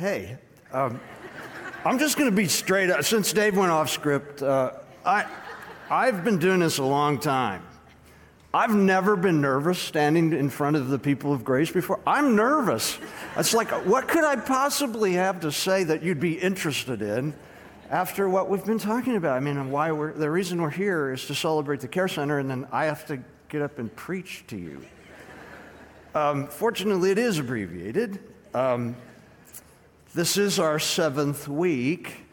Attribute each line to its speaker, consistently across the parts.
Speaker 1: Hey, um, I'm just going to be straight up. Since Dave went off script, uh, I, I've been doing this a long time. I've never been nervous standing in front of the people of grace before. I'm nervous. It's like, what could I possibly have to say that you'd be interested in after what we've been talking about? I mean, why we're, the reason we're here is to celebrate the Care Center, and then I have to get up and preach to you. Um, fortunately, it is abbreviated. Um, this is our seventh week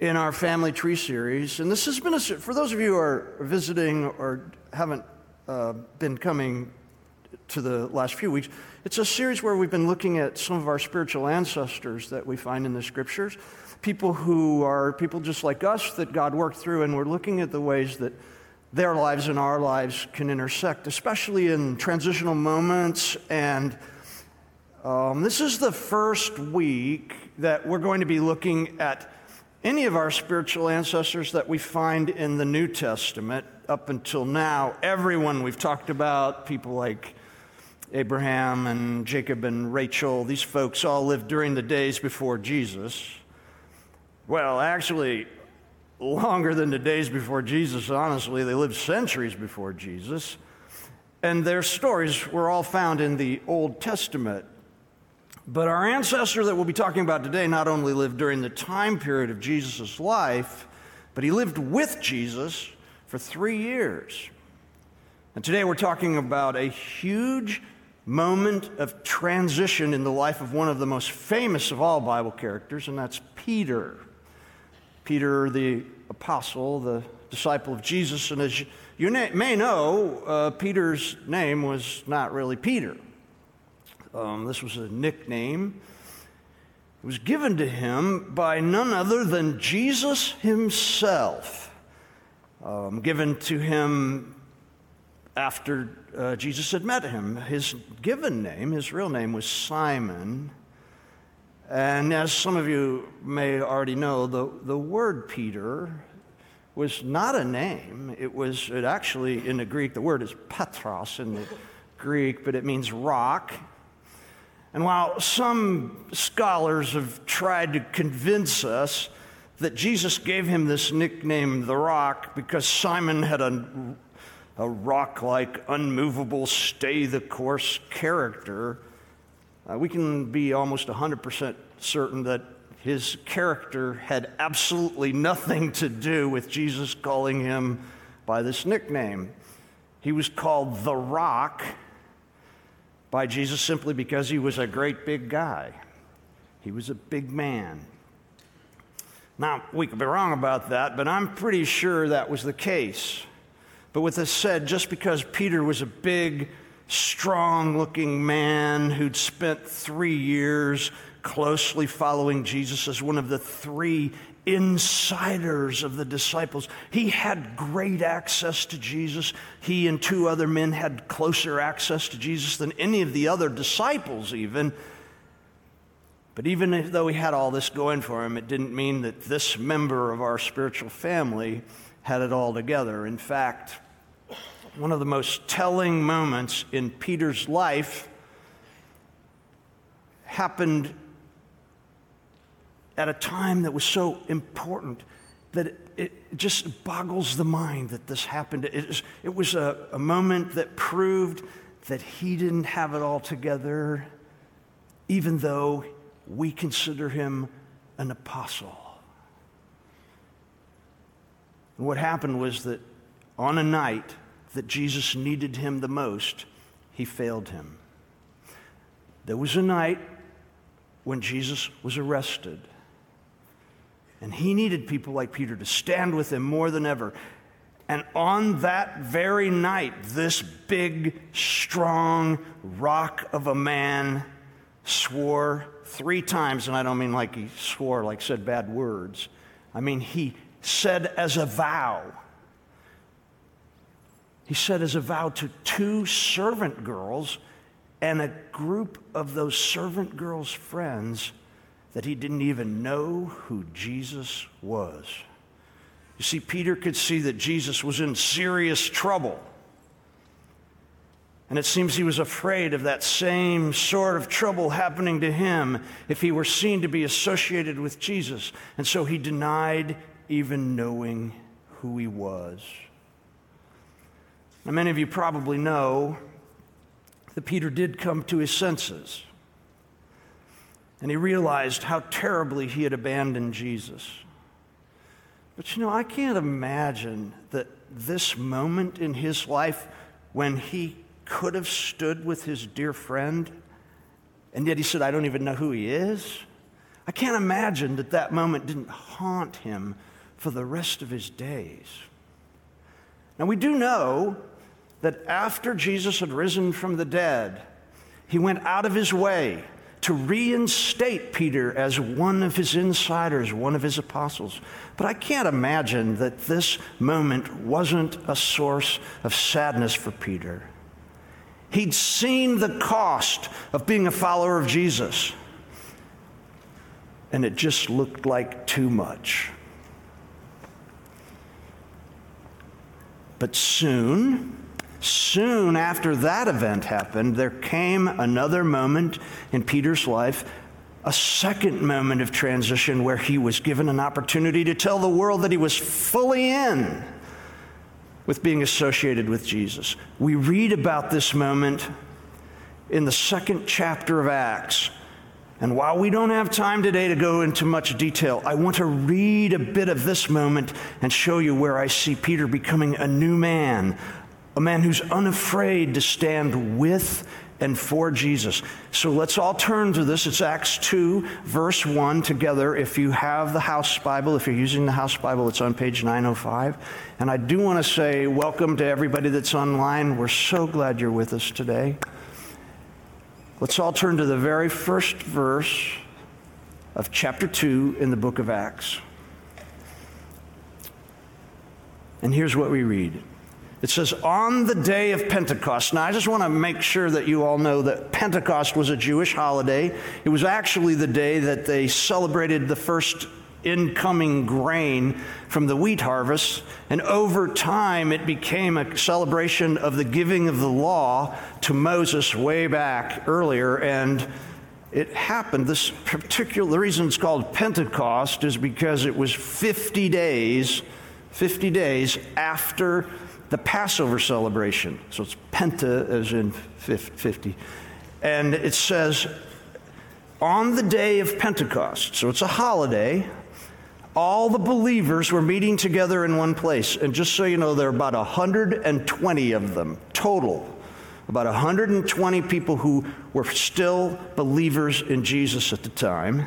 Speaker 1: in our family tree series, and this has been a, for those of you who are visiting or haven't uh, been coming to the last few weeks, it's a series where we've been looking at some of our spiritual ancestors that we find in the scriptures, people who are people just like us that God worked through, and we're looking at the ways that their lives and our lives can intersect, especially in transitional moments. And um, this is the first week that we're going to be looking at any of our spiritual ancestors that we find in the New Testament up until now. Everyone we've talked about, people like Abraham and Jacob and Rachel, these folks all lived during the days before Jesus. Well, actually, longer than the days before Jesus, honestly. They lived centuries before Jesus. And their stories were all found in the Old Testament. But our ancestor that we'll be talking about today not only lived during the time period of Jesus' life, but he lived with Jesus for three years. And today we're talking about a huge moment of transition in the life of one of the most famous of all Bible characters, and that's Peter. Peter, the apostle, the disciple of Jesus. And as you may know, uh, Peter's name was not really Peter. Um, this was a nickname. It was given to him by none other than Jesus himself, um, given to him after uh, Jesus had met him. His given name, his real name, was Simon. And as some of you may already know, the, the word Peter was not a name. It was it actually, in the Greek, the word is Petros in the Greek, but it means rock. And while some scholars have tried to convince us that Jesus gave him this nickname, the rock, because Simon had a, a rock like, unmovable, stay the course character, uh, we can be almost 100% certain that his character had absolutely nothing to do with Jesus calling him by this nickname. He was called the Rock by Jesus simply because he was a great big guy. He was a big man. Now, we could be wrong about that, but I'm pretty sure that was the case. But with this said, just because Peter was a big, strong looking man who'd spent three years closely following Jesus as one of the three insiders of the disciples. He had great access to Jesus. He and two other men had closer access to Jesus than any of the other disciples, even. But even though he had all this going for him, it didn't mean that this member of our spiritual family had it all together. In fact, one of the most telling moments in Peter's life happened at a time that was so important that it, it just boggles the mind that this happened. It, was a, a moment that proved that he didn't have it all together, even though we consider him an apostle. And what happened was that on a night that Jesus needed him the most, he failed him. There was a night when Jesus was arrested. And he needed people like Peter to stand with him more than ever. And on that very night, this big, strong rock of a man swore three times, and I don't mean like he swore, like said bad words. I mean, he said as a vow. He said as a vow to two servant girls and a group of those servant girls' friends that he didn't even know who Jesus was. You see, Peter could see that Jesus was in serious trouble. And it seems he was afraid of that same sort of trouble happening to him if he were seen to be associated with Jesus. And so he denied even knowing who he was. Now, many of you probably know that Peter did come to his senses. And he realized how terribly he had abandoned Jesus. But you know, I can't imagine that this moment in his life when he could have stood with his dear friend, and yet he said, I don't even know who he is. I can't imagine that that moment didn't haunt him for the rest of his days. Now, we do know that after Jesus had risen from the dead, he went out of his way to reinstate Peter as one of his insiders, one of his apostles. But I can't imagine that this moment wasn't a source of sadness for Peter. He'd seen the cost of being a follower of Jesus, and it just looked like too much. But soon, soon after that event happened, there came another moment in Peter's life, a second moment of transition where he was given an opportunity to tell the world that he was fully in with being associated with Jesus. We read about this moment in the second chapter of Acts. And while we don't have time today to go into much detail, I want to read a bit of this moment and show you where I see Peter becoming a new man, a man who's unafraid to stand with and for Jesus. So let's all turn to this. It's Acts 2, verse 1 together. If you have the house Bible, if you're using the house Bible, it's on page 905. And I do want to say welcome to everybody that's online. We're so glad you're with us today. Let's all turn to the very first verse of chapter 2 in the book of Acts. And here's what we read. It says, on the day of Pentecost. Now, I just want to make sure that you all know that Pentecost was a Jewish holiday. It was actually the day that they celebrated the first incoming grain from the wheat harvest. And over time, it became a celebration of the giving of the law to Moses way back earlier. And it happened, this particular, the reason it's called Pentecost is because it was 50 days, 50 days after the Passover celebration. So it's Penta as in 50. And it says, on the day of Pentecost, so it's a holiday, all the believers were meeting together in one place. And just so you know, there are about 120 of them total. About 120 people who were still believers in Jesus at the time.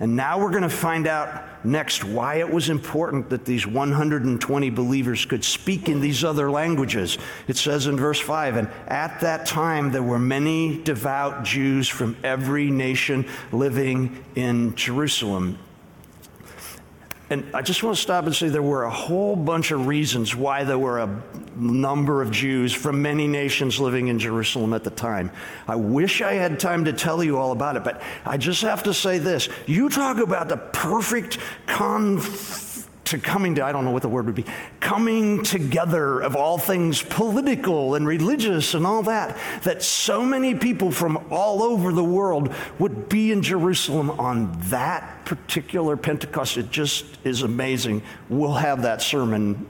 Speaker 1: And now we're going to find out next why it was important that these 120 believers could speak in these other languages. It says in verse 5 And at that time there were many devout Jews from every nation living in Jerusalem. And I just want to stop and say there were a whole bunch of reasons why there were a number of Jews from many nations living in Jerusalem at the time. I wish I had time to tell you all about it, but I just have to say this. You talk about the perfect conflict to coming to, I don't know what the word would be, coming together of all things political and religious and all that, that so many people from all over the world would be in Jerusalem on that particular Pentecost. It just is amazing. We'll have that sermon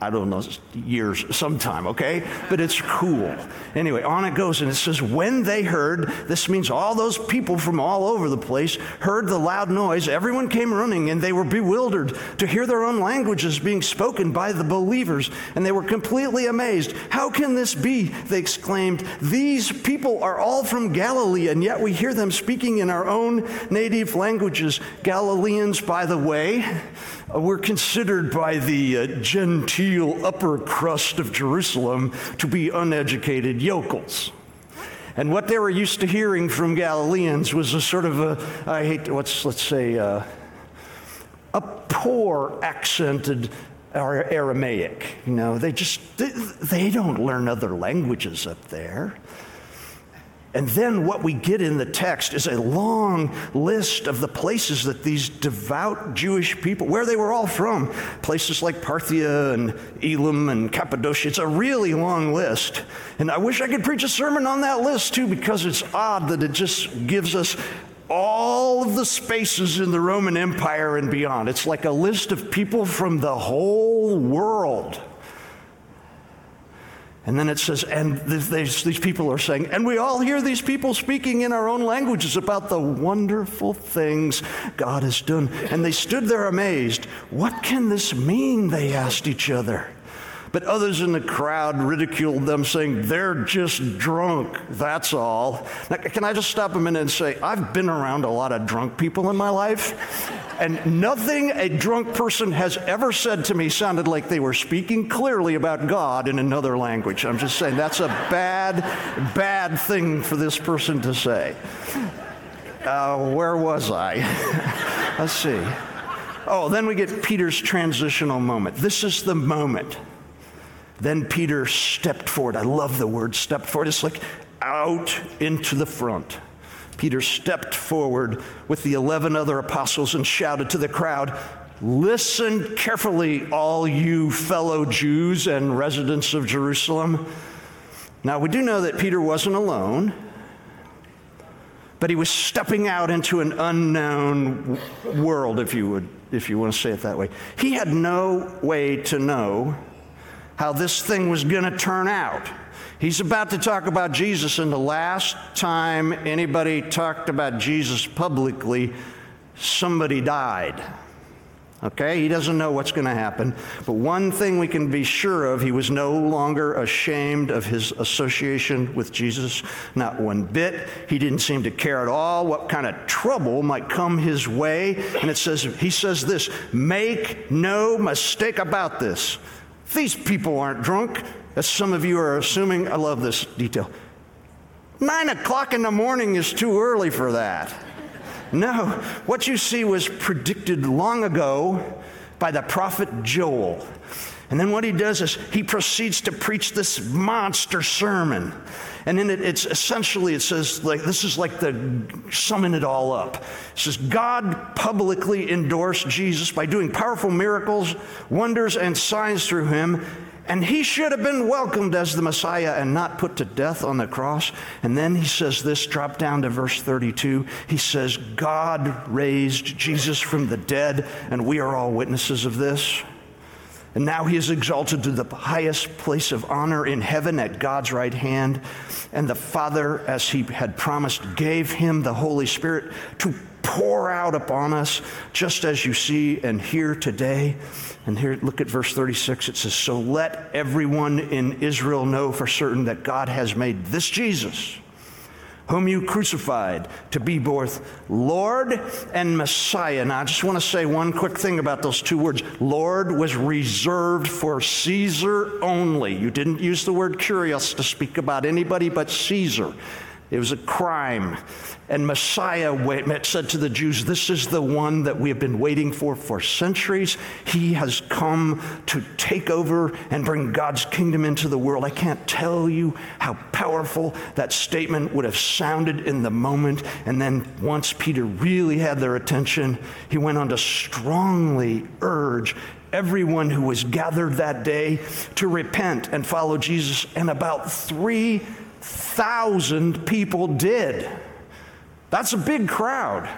Speaker 1: I don't know, years, sometime, okay? But it's cool. Anyway, on it goes, and it says, When they heard, this means all those people from all over the place heard the loud noise, everyone came running, and they were bewildered to hear their own languages being spoken by the believers, and they were completely amazed. How can this be? They exclaimed. These people are all from Galilee, and yet we hear them speaking in our own native languages. Galileans, by the way, were considered by the uh, genteel upper crust of Jerusalem to be uneducated yokels. And what they were used to hearing from Galileans was a sort of a, I hate, what's, let's say, uh, a poor accented Aramaic. You know, they just, they, they don't learn other languages up there. And then what we get in the text is a long list of the places that these devout Jewish people, where they were all from, places like Parthia and Elam and Cappadocia. It's a really long list. And I wish I could preach a sermon on that list too, because it's odd that it just gives us all of the spaces in the Roman Empire and beyond. It's like a list of people from the whole world. And then it says, and these, these people are saying, and we all hear these people speaking in our own languages about the wonderful things God has done. And they stood there amazed. What can this mean? They asked each other. But others in the crowd ridiculed them, saying, They're just drunk, that's all. Now, can I just stop a minute and say, I've been around a lot of drunk people in my life, and nothing a drunk person has ever said to me sounded like they were speaking clearly about God in another language. I'm just saying, that's a bad, bad thing for this person to say. Uh, where was I? Let's see. Oh, then we get Peter's transitional moment. This is the moment then Peter stepped forward. I love the word stepped forward. It's like out into the front. Peter stepped forward with the 11 other apostles and shouted to the crowd, Listen carefully, all you fellow Jews and residents of Jerusalem. Now, we do know that Peter wasn't alone, but he was stepping out into an unknown world, if you would, if you want to say it that way. He had no way to know how this thing was going to turn out. He's about to talk about Jesus, and the last time anybody talked about Jesus publicly, somebody died. Okay, he doesn't know what's going to happen. But one thing we can be sure of he was no longer ashamed of his association with Jesus, not one bit. He didn't seem to care at all what kind of trouble might come his way. And it says, he says this make no mistake about this. These people aren't drunk, as some of you are assuming. I love this detail. Nine o'clock in the morning is too early for that. No, what you see was predicted long ago by the prophet Joel. And then what he does is he proceeds to preach this monster sermon. And in it, it's essentially, it says, like, this is like the summing it all up. It says, God publicly endorsed Jesus by doing powerful miracles, wonders, and signs through him. And he should have been welcomed as the Messiah and not put to death on the cross. And then he says this, drop down to verse 32. He says, God raised Jesus from the dead, and we are all witnesses of this. And now he is exalted to the highest place of honor in heaven at God's right hand. And the Father, as he had promised, gave him the Holy Spirit to pour out upon us, just as you see and hear today. And here, look at verse 36. It says, So let everyone in Israel know for certain that God has made this Jesus whom you crucified, to be both Lord and Messiah. Now, I just want to say one quick thing about those two words. Lord was reserved for Caesar only. You didn't use the word kyrios to speak about anybody but Caesar. It was a crime. And Messiah said to the Jews, This is the one that we have been waiting for for centuries. He has come to take over and bring God's kingdom into the world. I can't tell you how powerful that statement would have sounded in the moment. And then once Peter really had their attention, he went on to strongly urge everyone who was gathered that day to repent and follow Jesus. And about 3,000 people did. That's a big crowd.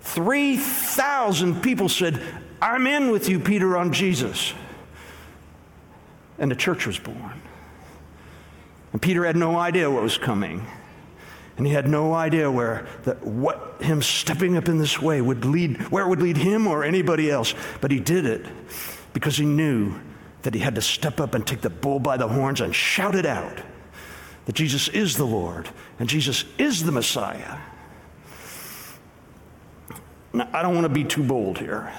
Speaker 1: 3,000 people said, I'm in with you, Peter, on Jesus. And the church was born. And Peter had no idea what was coming. And he had no idea where that what him stepping up in this way would lead, where it would lead him or anybody else. But he did it because he knew that he had to step up and take the bull by the horns and shout it out that Jesus is the Lord and Jesus is the Messiah. Now, I don't want to be too bold here,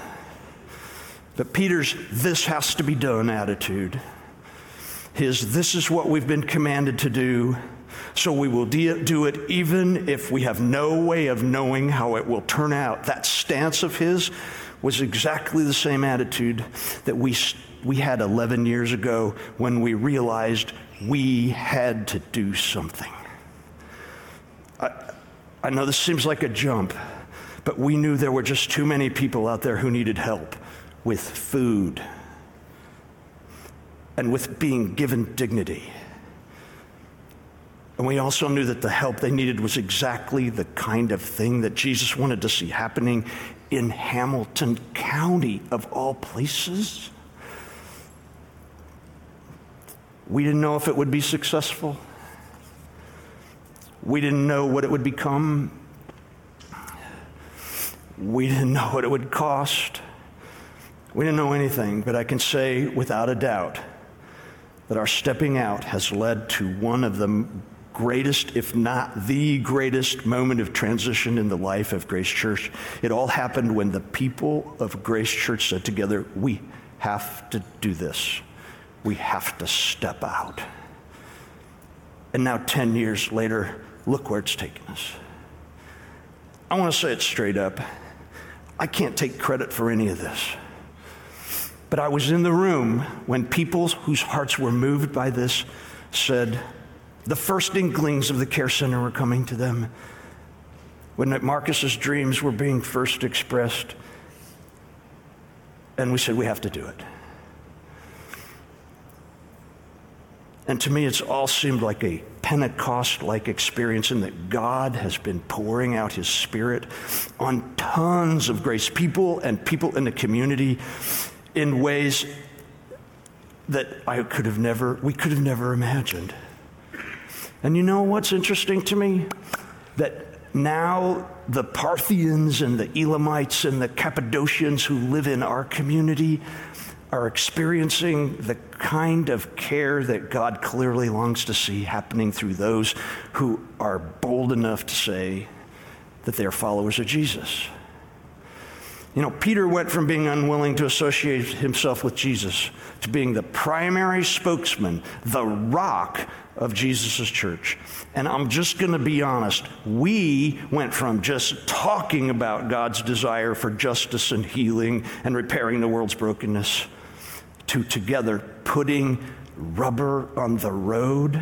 Speaker 1: but Peter's this has to be done attitude, his this is what we've been commanded to do, so we will do it even if we have no way of knowing how it will turn out. That stance of his was exactly the same attitude that we, we had 11 years ago when we realized we had to do something. I, I know this seems like a jump, but we knew there were just too many people out there who needed help with food and with being given dignity. And we also knew that the help they needed was exactly the kind of thing that Jesus wanted to see happening in Hamilton County, of all places. We didn't know if it would be successful. We didn't know what it would become. We didn't know what it would cost. We didn't know anything, but I can say without a doubt that our stepping out has led to one of the greatest, if not the greatest, moment of transition in the life of Grace Church. It all happened when the people of Grace Church said together, We have to do this. We have to step out. And now, 10 years later, look where it's taken us. I want to say it straight up. I can't take credit for any of this. But I was in the room when people whose hearts were moved by this said, the first inklings of the care center were coming to them. When Marcus's dreams were being first expressed, and we said, we have to do it. And to me, it's all seemed like a Pentecost like experience in that God has been pouring out his spirit on tons of grace people and people in the community in ways that I could have never, we could have never imagined. And you know what's interesting to me? That now the Parthians and the Elamites and the Cappadocians who live in our community are experiencing the kind of care that God clearly longs to see happening through those who are bold enough to say that they are followers of Jesus. You know, Peter went from being unwilling to associate himself with Jesus to being the primary spokesman, the rock of Jesus' church. And I'm just going to be honest, we went from just talking about God's desire for justice and healing and repairing the world's brokenness to together putting rubber on the road.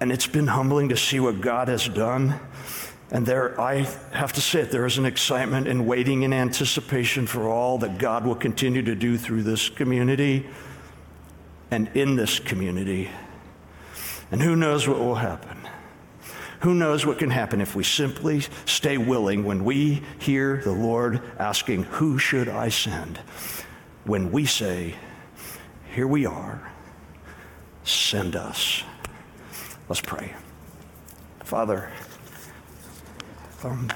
Speaker 1: And it's been humbling to see what God has done. And there, I have to say it, there is an excitement and waiting in anticipation for all that God will continue to do through this community and in this community. And who knows what will happen? Who knows what can happen if we simply stay willing when we hear the Lord asking, Who should I send? when we say, Here we are, send us. Let's pray. Father, um,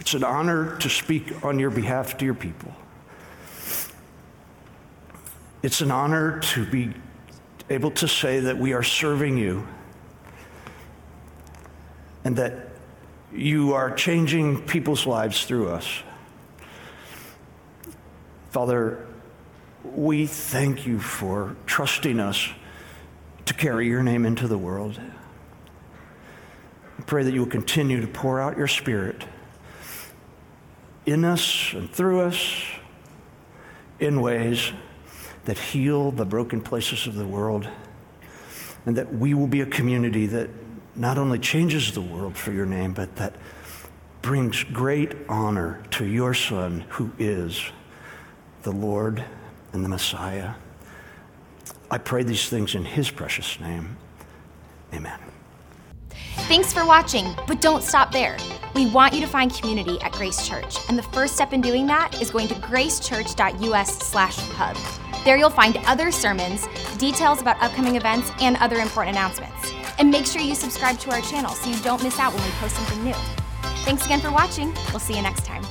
Speaker 1: it's an honor to speak on your behalf to your people. It's an honor to be able to say that we are serving you and that you are changing people's lives through us. Father, we thank you for trusting us to carry your name into the world. I pray that you will continue to pour out your spirit in us and through us in ways that heal the broken places of the world, and that we will be a community that not only changes the world for your name, but that brings great honor to your Son, who is the Lord and the Messiah. I pray these things in His precious name. Amen.
Speaker 2: Thanks for watching, but don't stop there. We want you to find community at Grace Church, and the first step in doing that is going to gracechurch.us/hub. There you'll find other sermons, details about upcoming events, and other important announcements. And make sure you subscribe to our channel so you don't miss out when we post something new. Thanks again for watching. We'll see you next time.